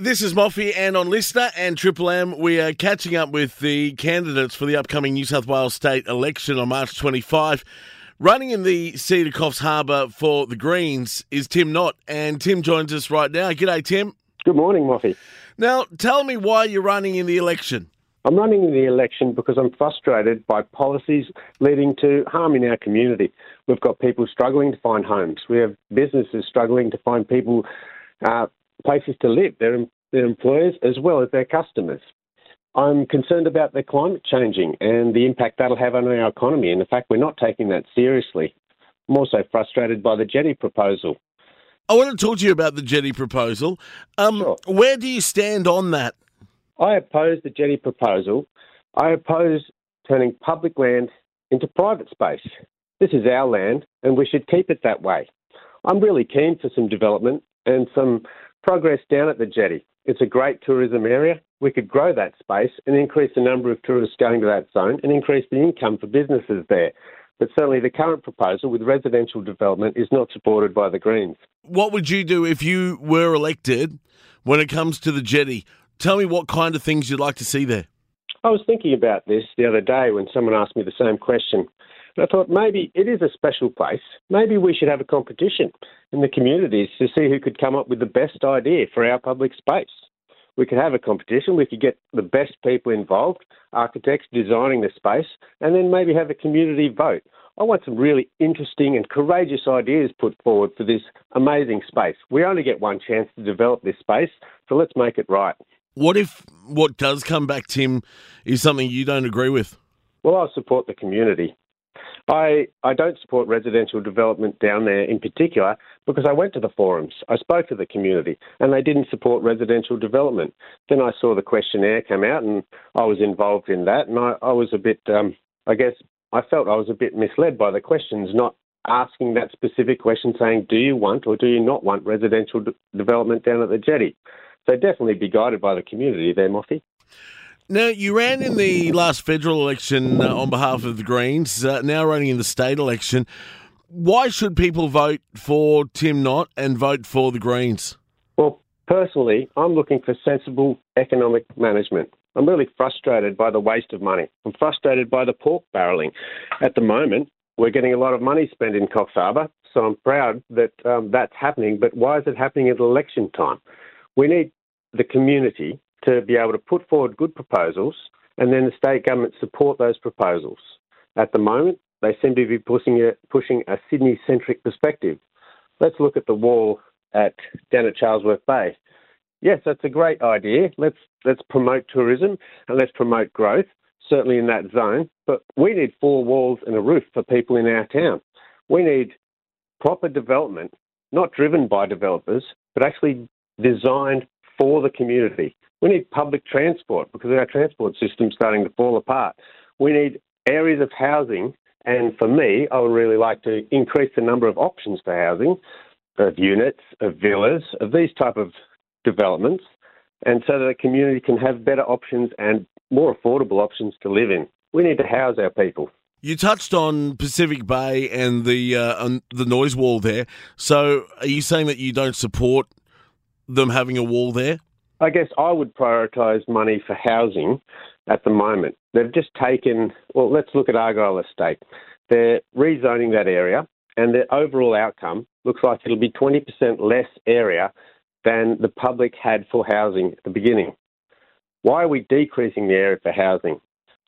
This is Moffee and on LiSTNR and Triple M. We are catching up with the candidates for the upcoming New South Wales state election on March 25. Running in the Cedar Coffs Harbour for the Greens is Tim Knott, and Tim joins us right now. G'day, Tim. Good morning, Moffee. Now, tell me why you're running in the election. I'm running in the election because I'm frustrated by policies leading to harm in our community. We've got people struggling to find homes. We have businesses struggling to find people uh, places to live, their, their employers as well as their customers. I'm concerned about the climate changing and the impact that'll have on our economy, and the fact we're not taking that seriously. I'm also frustrated by the jetty proposal. I want to talk to you about the jetty proposal. Um, Sure. Where do you stand on that? I oppose the jetty proposal. I oppose turning public land into private space. This is our land, and we should keep it that way. I'm really keen for some development and some progress down at the jetty. It's a great tourism area. We could grow that space and increase the number of tourists going to that zone and increase the income for businesses there. But certainly the current proposal with residential development is not supported by the Greens. What would you do if you were elected when it comes to the jetty? Tell me what kind of things you'd like to see there. I was thinking about this the other day when someone asked me the same question. I thought maybe it is a special place. Maybe we should have a competition in the communities to see who could come up with the best idea for our public space. We could have a competition, we could get the best people involved, architects designing the space, and then maybe have a community vote. I want some really interesting and courageous ideas put forward for this amazing space. We only get one chance to develop this space, so let's make it right. What if what does come back, Tim, is something you don't agree with? Well, I support the community. I, I don't support residential development down there in particular because I went to the forums, I spoke to the community, and they didn't support residential development. Then I saw the questionnaire come out, and I was involved in that, and I, I was a bit, um, I guess, I felt I was a bit misled by the questions, not asking that specific question saying, do you want or do you not want residential de- development down at the jetty? So definitely be guided by the community there, Moffy. Now, you ran in the last federal election uh, on behalf of the Greens, uh, now running in the state election. Why should people vote for Tim Knott and vote for the Greens? Well, personally, I'm looking for sensible economic management. I'm really frustrated by the waste of money. I'm frustrated by the pork barrelling. At the moment, we're getting a lot of money spent in Coffs Harbour, so I'm proud that um, that's happening. But why is it happening at election time? We need the community to be able to put forward good proposals and then the state government support those proposals. At the moment, they seem to be pushing a, pushing a Sydney centric perspective. Let's look at the wall at down at Charlesworth Bay. Yes, that's a great idea. Let's let's promote tourism and let's promote growth, certainly in that zone. But we need four walls and a roof for people in our town. We need proper development, not driven by developers, but actually designed for the community. We need public transport because our transport system's starting to fall apart. We need areas of housing, and for me, I would really like to increase the number of options for housing, of units, of villas, of these type of developments, and so that the community can have better options and more affordable options to live in. We need to house our people. You touched on Pacific Bay and the uh, the noise wall there. So, are you saying that you don't support them having a wall there? I guess I would prioritise money for housing at the moment. They've just taken, well, let's look at Argyle Estate. They're rezoning that area, and the overall outcome looks like it'll be 20% less area than the public had for housing at the beginning. Why are we decreasing the area for housing?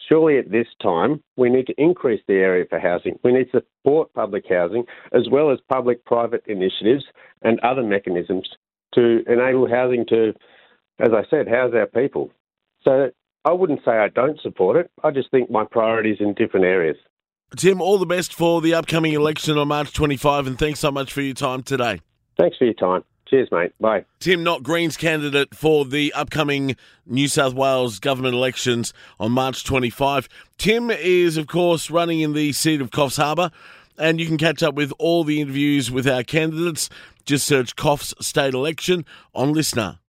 Surely at this time, we need to increase the area for housing. We need to support public housing as well as public private initiatives and other mechanisms to enable housing to as I said, house our people? So I wouldn't say I don't support it. I just think my priorities in different areas. Tim, all the best for the upcoming election on March 25, and thanks so much for your time today. Thanks for your time. Cheers, mate. Bye. Tim Not Greens candidate for the upcoming New South Wales government elections on March 25. Tim is, of course, running in the seat of Coffs Harbour, and you can catch up with all the interviews with our candidates. Just search Coffs State Election on LiSTNR.